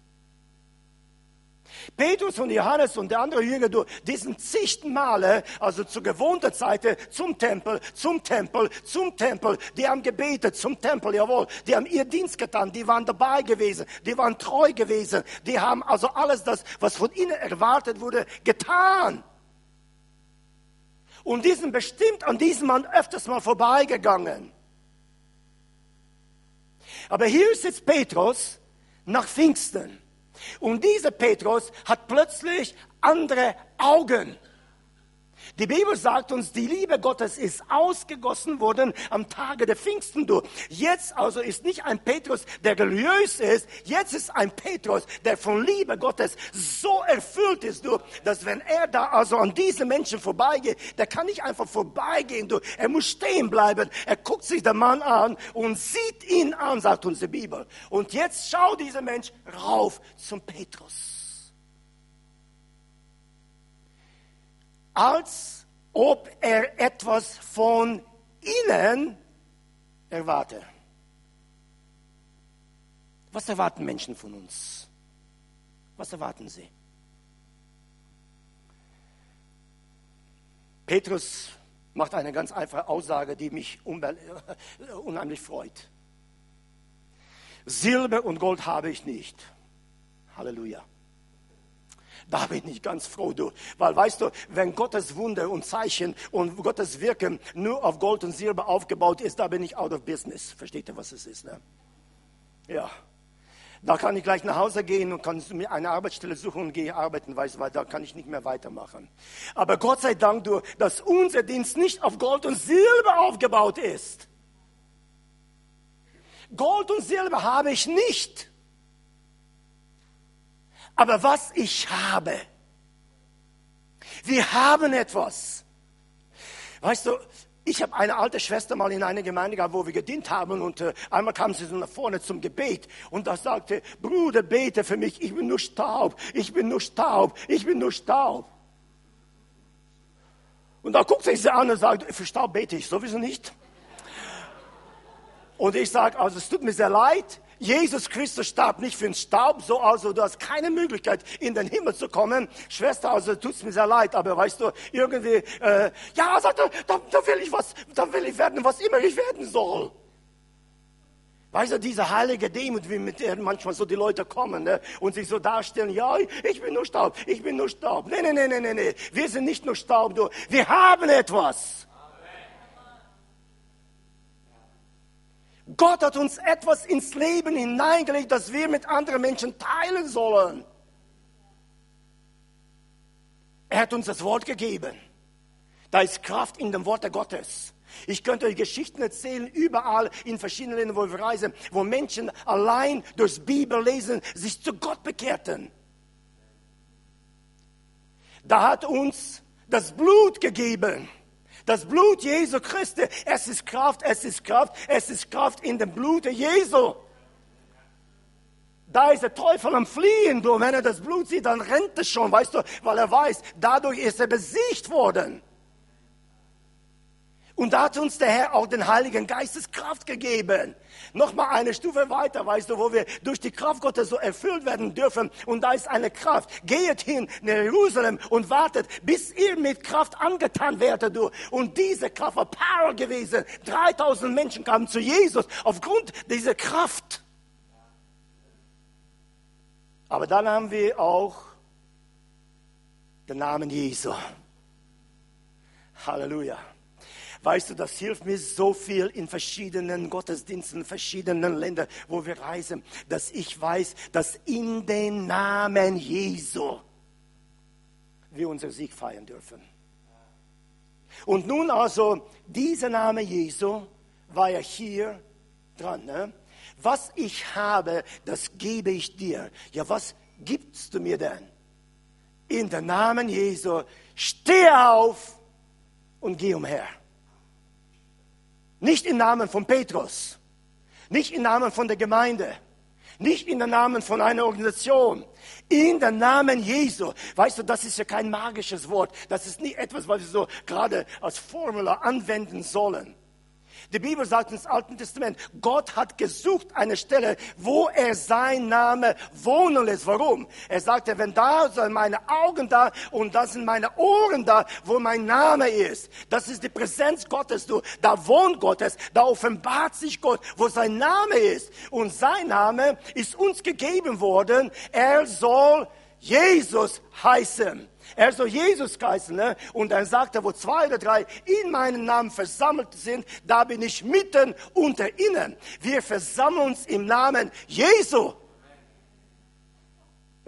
Petrus und Johannes und der andere Jünger, die sind zigten Male, also zu gewohnter Zeit, zum Tempel, zum Tempel, zum Tempel. Die haben gebetet zum Tempel, jawohl. Die haben ihr Dienst getan, die waren dabei gewesen, die waren treu gewesen. Die haben also alles das, was von ihnen erwartet wurde, getan. Und die sind bestimmt an diesem Mann öfters mal vorbeigegangen. Aber hier ist jetzt Petrus nach Pfingsten. Und dieser Petrus hat plötzlich andere Augen. Die Bibel sagt uns, die Liebe Gottes ist ausgegossen worden am Tage der Pfingsten. Du. Jetzt also ist nicht ein Petrus, der religiös ist. Jetzt ist ein Petrus, der von Liebe Gottes so erfüllt ist, du, dass wenn er da also an diese Menschen vorbeigeht, der kann nicht einfach vorbeigehen, du. Er muss stehen bleiben. Er guckt sich den Mann an und sieht ihn an, sagt unsere Bibel. Und jetzt schaut dieser Mensch rauf zum Petrus. Als ob er etwas von ihnen erwarte. Was erwarten Menschen von uns? Was erwarten sie? Petrus macht eine ganz einfache Aussage, die mich unheimlich freut. Silber und Gold habe ich nicht. Halleluja. Da bin ich ganz froh, du. Weil weißt du, wenn Gottes Wunder und Zeichen und Gottes Wirken nur auf Gold und Silber aufgebaut ist, da bin ich out of business. Versteht ihr, was es ist? Ne? Ja. Da kann ich gleich nach Hause gehen und kann mir eine Arbeitsstelle suchen und gehe arbeiten, weißt du, weil da kann ich nicht mehr weitermachen. Aber Gott sei Dank, du, dass unser Dienst nicht auf Gold und Silber aufgebaut ist. Gold und Silber habe ich nicht. Aber was ich habe, wir haben etwas. Weißt du, ich habe eine alte Schwester mal in einer Gemeinde gehabt, wo wir gedient haben und äh, einmal kam sie so nach vorne zum Gebet und da sagte, Bruder, bete für mich, ich bin nur Staub, ich bin nur Staub, ich bin nur Staub. Und da guckt sie sie an und sagt, für Staub bete ich sowieso nicht. Und ich sage, also es tut mir sehr leid, Jesus Christus starb nicht für den Staub, so also du hast keine Möglichkeit in den Himmel zu kommen. Schwester, also tut's mir sehr leid, aber weißt du, irgendwie, äh, ja, sagt er, da, da will ich was, da will ich werden, was immer ich werden soll. Weißt du, diese heilige Demut, wie mit der manchmal so die Leute kommen ne, und sich so darstellen, ja, ich bin nur Staub, ich bin nur Staub. Nee, nee, nee, nee, nee, nee. Wir sind nicht nur Staub, du. Wir haben etwas. Gott hat uns etwas ins Leben hineingelegt, das wir mit anderen Menschen teilen sollen. Er hat uns das Wort gegeben. Da ist Kraft in dem Wort Gottes. Ich könnte euch Geschichten erzählen, überall in verschiedenen Ländern, wo wir reisen, wo Menschen allein durchs Bibellesen sich zu Gott bekehrten. Da hat uns das Blut gegeben. Das Blut Jesu Christi, es ist Kraft, es ist Kraft, es ist Kraft in dem Blute Jesu. Da ist der Teufel am Fliehen, du. Wenn er das Blut sieht, dann rennt es schon, weißt du, weil er weiß, dadurch ist er besiegt worden. Und da hat uns der Herr auch den Heiligen Geistes Kraft gegeben. Nochmal eine Stufe weiter, weißt du, wo wir durch die Kraft Gottes so erfüllt werden dürfen. Und da ist eine Kraft. Geht hin nach Jerusalem und wartet, bis ihr mit Kraft angetan werdet. Und diese Kraft war Power gewesen. 3000 Menschen kamen zu Jesus aufgrund dieser Kraft. Aber dann haben wir auch den Namen Jesu. Halleluja. Weißt du, das hilft mir so viel in verschiedenen Gottesdiensten, verschiedenen Ländern, wo wir reisen, dass ich weiß, dass in den Namen Jesu wir unser Sieg feiern dürfen. Und nun also, dieser Name Jesu war ja hier dran. Ne? Was ich habe, das gebe ich dir. Ja, was gibst du mir denn? In den Namen Jesu, steh auf und geh umher. Nicht im Namen von Petrus, nicht im Namen von der Gemeinde, Nicht in den Namen von einer Organisation. In den Namen Jesu. Weißt du, das ist ja kein magisches Wort. Das ist nicht etwas, was wir so gerade als Formula anwenden sollen. Die Bibel sagt ins Alten Testament, Gott hat gesucht eine Stelle, wo er sein Name wohnen lässt. Warum? Er sagte, wenn da sind meine Augen da und da sind meine Ohren da, wo mein Name ist. Das ist die Präsenz Gottes, du. Da wohnt Gottes, da offenbart sich Gott, wo sein Name ist. Und sein Name ist uns gegeben worden. Er soll Jesus heißen. Er soll Jesus heißen. Ne? Und dann sagt er, wo zwei oder drei in meinem Namen versammelt sind, da bin ich mitten unter ihnen. Wir versammeln uns im Namen Jesu.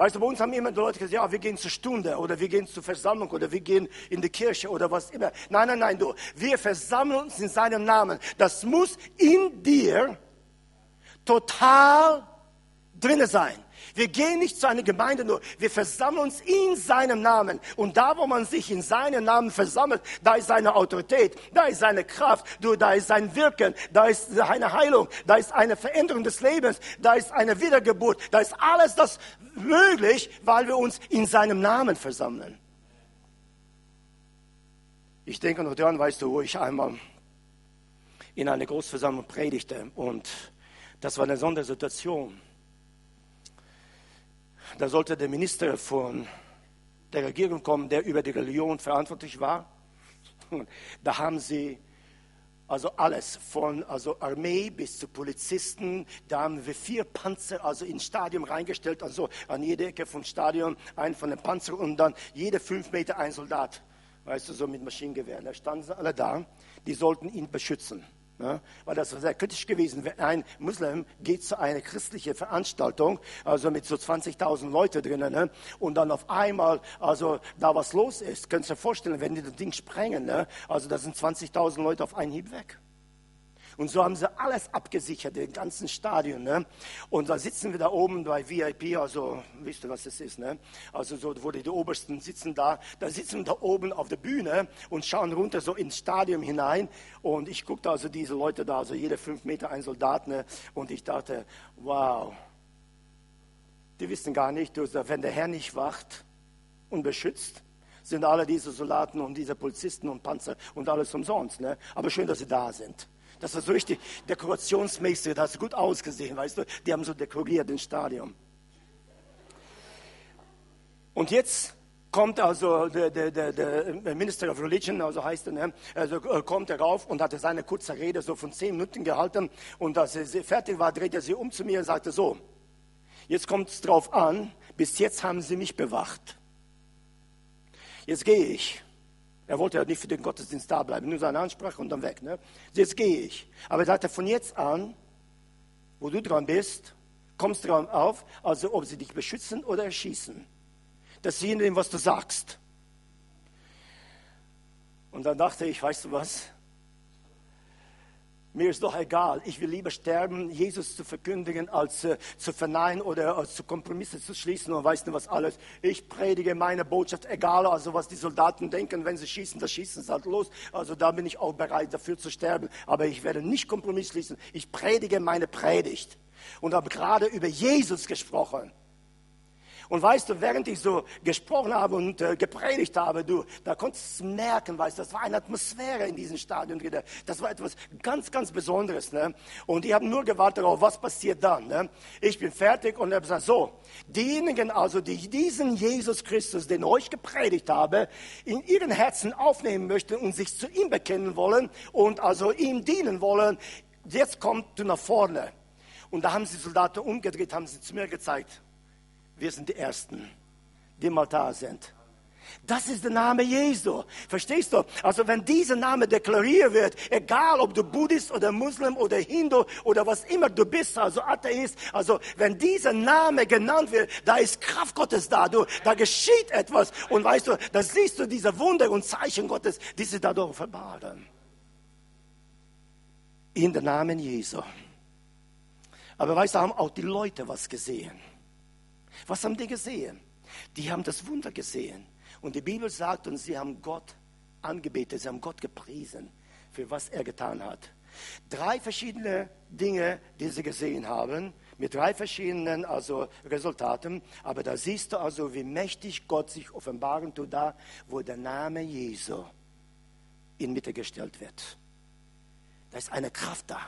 Weißt du, bei uns haben immer die Leute gesagt, ja, wir gehen zur Stunde oder wir gehen zur Versammlung oder wir gehen in die Kirche oder was immer. Nein, nein, nein, du. Wir versammeln uns in seinem Namen. Das muss in dir total drinne sein. Wir gehen nicht zu einer Gemeinde nur, wir versammeln uns in seinem Namen. Und da, wo man sich in seinem Namen versammelt, da ist seine Autorität, da ist seine Kraft, da ist sein Wirken, da ist eine Heilung, da ist eine Veränderung des Lebens, da ist eine Wiedergeburt, da ist alles das möglich, weil wir uns in seinem Namen versammeln. Ich denke noch daran, weißt du, wo ich einmal in einer Großversammlung predigte und das war eine Sondersituation. Da sollte der Minister von der Regierung kommen, der über die Religion verantwortlich war. Da haben sie also alles, von also Armee bis zu Polizisten. Da haben wir vier Panzer also ins Stadion reingestellt, also an jede Ecke vom Stadion ein von den Panzern und dann jede fünf Meter ein Soldat, weißt du, so mit Maschinengewehren. Da standen sie alle da, die sollten ihn beschützen. Ja, weil das sehr kritisch gewesen. Wenn ein Muslim geht zu einer christlichen Veranstaltung, also mit so 20.000 Leuten drinnen, ne, und dann auf einmal, also da was los ist, könnt ihr euch vorstellen, wenn die das Ding sprengen, ne, also da sind 20.000 Leute auf einen Hieb weg. Und so haben sie alles abgesichert, den ganzen Stadion. Ne? Und da sitzen wir da oben bei VIP, also wisst ihr, was das ist, ne? Also so, wo die, die Obersten sitzen da, da sitzen wir da oben auf der Bühne und schauen runter so ins Stadion hinein. Und ich guckte also diese Leute da, also jede fünf Meter ein Soldat, ne? Und ich dachte, wow, die wissen gar nicht, wenn der Herr nicht wacht und beschützt, sind alle diese Soldaten und diese Polizisten und Panzer und alles umsonst. Ne? Aber schön, dass sie da sind. Das war so richtig dekorationsmäßig, das hat gut ausgesehen, weißt du. Die haben so dekoriert das Stadion. Und jetzt kommt also der, der, der, der Minister of Religion, also heißt er, ne? also äh, kommt er rauf und hatte seine kurze Rede so von zehn Minuten gehalten. Und als er fertig war, dreht er sich um zu mir und sagte so, jetzt kommt es drauf an, bis jetzt haben sie mich bewacht. Jetzt gehe ich. Er wollte ja nicht für den Gottesdienst da bleiben, nur seine Ansprache und dann weg. Ne? Jetzt gehe ich. Aber er sagte, von jetzt an, wo du dran bist, kommst du dran auf, also ob sie dich beschützen oder erschießen. Das ist je nachdem, was du sagst. Und dann dachte ich, weißt du was? Mir ist doch egal. Ich will lieber sterben, Jesus zu verkündigen, als äh, zu verneinen oder als zu Kompromisse zu schließen und weiß nicht was alles. Ich predige meine Botschaft, egal also was die Soldaten denken, wenn sie schießen, das schießen sie halt los. Also da bin ich auch bereit dafür zu sterben. Aber ich werde nicht Kompromiss schließen. Ich predige meine Predigt und habe gerade über Jesus gesprochen. Und weißt du, während ich so gesprochen habe und äh, gepredigt habe, du, da konntest du merken, weißt du, das war eine Atmosphäre in diesem Stadion drin. Das war etwas ganz, ganz Besonderes. Ne? Und ich habe nur gewartet darauf, was passiert dann. Ne? Ich bin fertig und habe gesagt, so, diejenigen also, die diesen Jesus Christus, den euch gepredigt habe, in ihren Herzen aufnehmen möchten und sich zu ihm bekennen wollen und also ihm dienen wollen, jetzt kommt du nach vorne. Und da haben sie Soldaten umgedreht, haben sie zu mir gezeigt wir sind die Ersten, die mal da sind. Das ist der Name Jesu. Verstehst du? Also wenn dieser Name deklariert wird, egal ob du Buddhist oder Muslim oder Hindu oder was immer du bist, also Atheist, also wenn dieser Name genannt wird, da ist Kraft Gottes da, du, da geschieht etwas und weißt du, da siehst du diese Wunder und Zeichen Gottes, die sich dadurch verbahren. In den Namen Jesu. Aber weißt du, haben auch die Leute was gesehen. Was haben die gesehen? Die haben das Wunder gesehen. Und die Bibel sagt, und sie haben Gott angebetet, sie haben Gott gepriesen für was er getan hat. Drei verschiedene Dinge, die sie gesehen haben, mit drei verschiedenen also Resultaten. Aber da siehst du also, wie mächtig Gott sich offenbaren tut, da wo der Name Jesu in Mitte gestellt wird. Da ist eine Kraft da.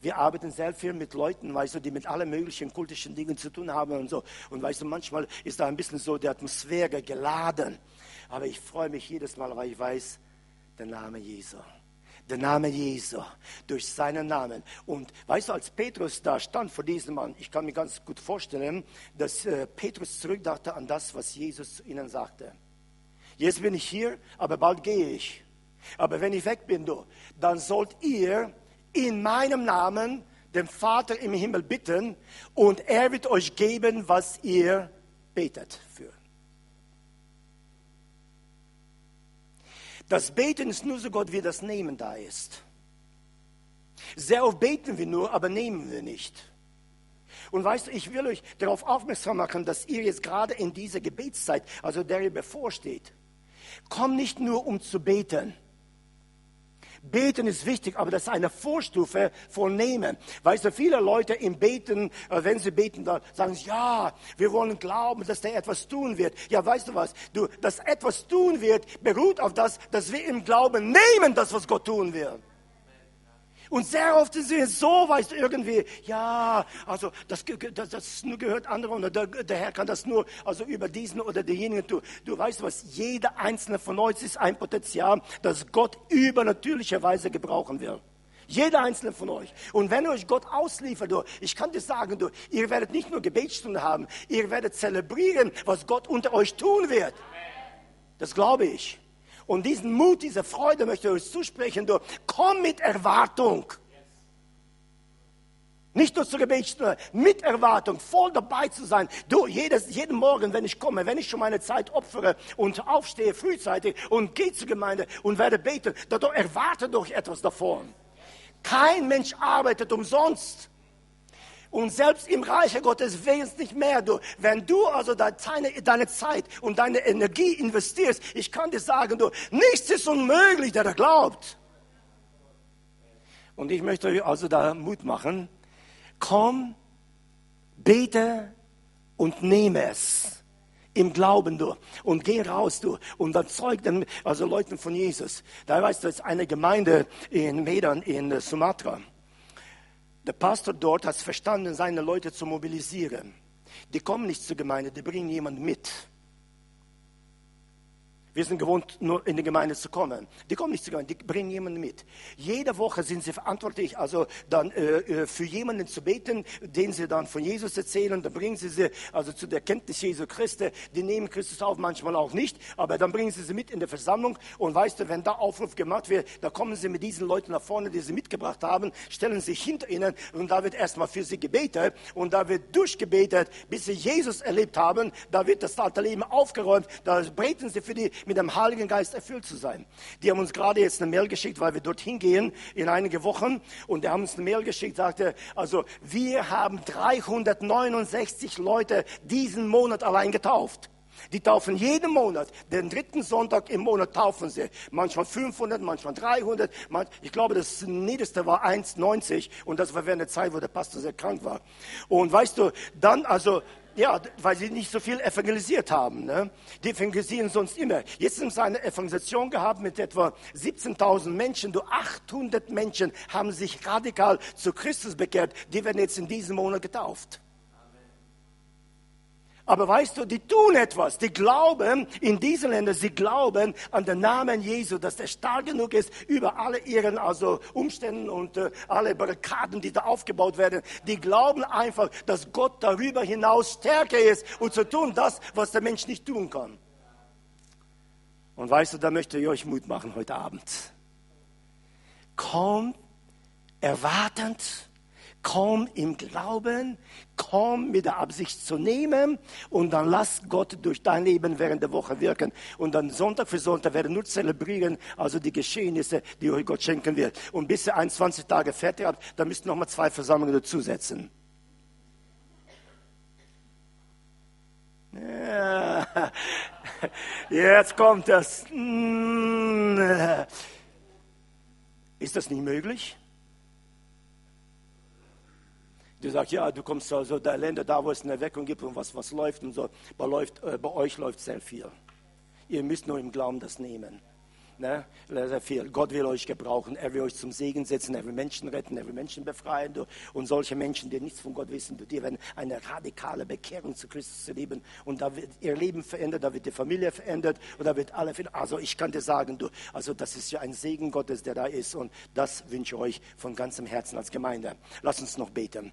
Wir arbeiten sehr viel mit Leuten, weißt du, die mit allen möglichen kultischen Dingen zu tun haben und so. Und weißt du, manchmal ist da ein bisschen so die Atmosphäre geladen. Aber ich freue mich jedes Mal, weil ich weiß, der Name Jesu. Der Name Jesu, durch seinen Namen. Und weißt du, als Petrus da stand vor diesem Mann, ich kann mir ganz gut vorstellen, dass äh, Petrus zurückdachte an das, was Jesus zu ihnen sagte. Jetzt bin ich hier, aber bald gehe ich. Aber wenn ich weg bin, du, dann sollt ihr in meinem Namen den Vater im Himmel bitten und er wird euch geben, was ihr betet für. Das Beten ist nur so Gott, wie das Nehmen da ist. Sehr oft beten wir nur, aber nehmen wir nicht. Und weißt du, ich will euch darauf aufmerksam machen, dass ihr jetzt gerade in dieser Gebetszeit, also der ihr bevorsteht, kommt nicht nur um zu beten, Beten ist wichtig, aber das ist eine Vorstufe von Nehmen. Weißt du, viele Leute im Beten, äh, wenn sie beten, da sagen sie, ja, wir wollen glauben, dass der etwas tun wird. Ja, weißt du was? Du, dass etwas tun wird, beruht auf das, dass wir im Glauben nehmen, das, was Gott tun wird. Und sehr oft sind sie so, weißt du, irgendwie, ja, also das, das, das nur gehört anderen oder der, der, Herr kann das nur also über diesen oder denjenigen tun. Du weißt was, jeder einzelne von euch ist ein Potenzial, das Gott übernatürlicherweise gebrauchen will. Jeder einzelne von euch. Und wenn euch Gott ausliefert, du, ich kann dir sagen, du, ihr werdet nicht nur Gebetsstunden haben, ihr werdet zelebrieren, was Gott unter euch tun wird. Das glaube ich. Und diesen Mut, diese Freude möchte ich euch zusprechen. Du, komm mit Erwartung. Nicht nur zur Gebetsstunde, mit Erwartung, voll dabei zu sein. Du, jedes, jeden Morgen, wenn ich komme, wenn ich schon meine Zeit opfere und aufstehe frühzeitig und gehe zur Gemeinde und werde beten, dann erwarte doch etwas davon. Kein Mensch arbeitet umsonst. Und selbst im Reiche Gottes es nicht mehr. Du, wenn du also deine, deine Zeit und deine Energie investierst, ich kann dir sagen, du, nichts ist unmöglich, der da glaubt. Und ich möchte euch also da Mut machen. Komm, bete und nehme es im Glauben du und geh raus du und dann zeug dann also Leuten von Jesus. Da weißt du, es ist eine Gemeinde in Medan in Sumatra. Der Pastor dort hat verstanden, seine Leute zu mobilisieren. Die kommen nicht zur Gemeinde, die bringen jemanden mit. Wir sind gewohnt, nur in die Gemeinde zu kommen. Die kommen nicht zu Gemeinde, die bringen jemanden mit. Jede Woche sind sie verantwortlich, also dann äh, äh, für jemanden zu beten, den sie dann von Jesus erzählen. Dann bringen sie sie also zu der Kenntnis Jesu Christi. Die nehmen Christus auf, manchmal auch nicht, aber dann bringen sie sie mit in der Versammlung. Und weißt du, wenn da Aufruf gemacht wird, da kommen sie mit diesen Leuten nach vorne, die sie mitgebracht haben, stellen sich hinter ihnen und da wird erstmal für sie gebetet und da wird durchgebetet, bis sie Jesus erlebt haben. Da wird das alte Leben aufgeräumt. Da beten sie für die mit dem Heiligen Geist erfüllt zu sein. Die haben uns gerade jetzt eine Mail geschickt, weil wir dorthin gehen in einige Wochen. Und die haben uns eine Mail geschickt, sagte, also wir haben 369 Leute diesen Monat allein getauft. Die taufen jeden Monat, den dritten Sonntag im Monat taufen sie. Manchmal 500, manchmal 300. ich glaube, das niedrigste war 1,90 und das war während der Zeit, wo der Pastor sehr krank war. Und weißt du, dann also ja, weil sie nicht so viel evangelisiert haben. Ne? Die evangelisieren sonst immer. Jetzt haben sie eine Evangelisation gehabt mit etwa 17.000 Menschen. Du 800 Menschen haben sich radikal zu Christus bekehrt. Die werden jetzt in diesem Monat getauft. Aber weißt du, die tun etwas. Die glauben in diesen Ländern, sie glauben an den Namen Jesu, dass der stark genug ist über alle ihren also Umständen und äh, alle Barrikaden, die da aufgebaut werden. Die glauben einfach, dass Gott darüber hinaus stärker ist und zu tun das, was der Mensch nicht tun kann. Und weißt du, da möchte ich euch Mut machen heute Abend. Kommt erwartend komm im Glauben, komm mit der Absicht zu nehmen und dann lass Gott durch dein Leben während der Woche wirken. Und dann Sonntag für Sonntag werden nur zelebrieren, also die Geschehnisse, die euch Gott schenken wird. Und bis ihr 21 Tage fertig habt, dann müsst ihr nochmal zwei Versammlungen dazusetzen. Jetzt kommt das. Ist das nicht möglich? Du sagst, ja, du kommst also der Länder, da wo es eine Erweckung gibt und was, was läuft und so. Bei, läuft, äh, bei euch läuft sehr viel. Ihr müsst nur im Glauben das nehmen. Ne? Sehr viel. Gott will euch gebrauchen. Er will euch zum Segen setzen. Er will Menschen retten. Er will Menschen befreien. Und solche Menschen, die nichts von Gott wissen, die werden eine radikale Bekehrung zu Christus erleben. Und da wird ihr Leben verändert, da wird die Familie verändert und da wird alle. Also ich kann dir sagen, du, also das ist ja ein Segen Gottes, der da ist. Und das wünsche ich euch von ganzem Herzen als Gemeinde. Lass uns noch beten.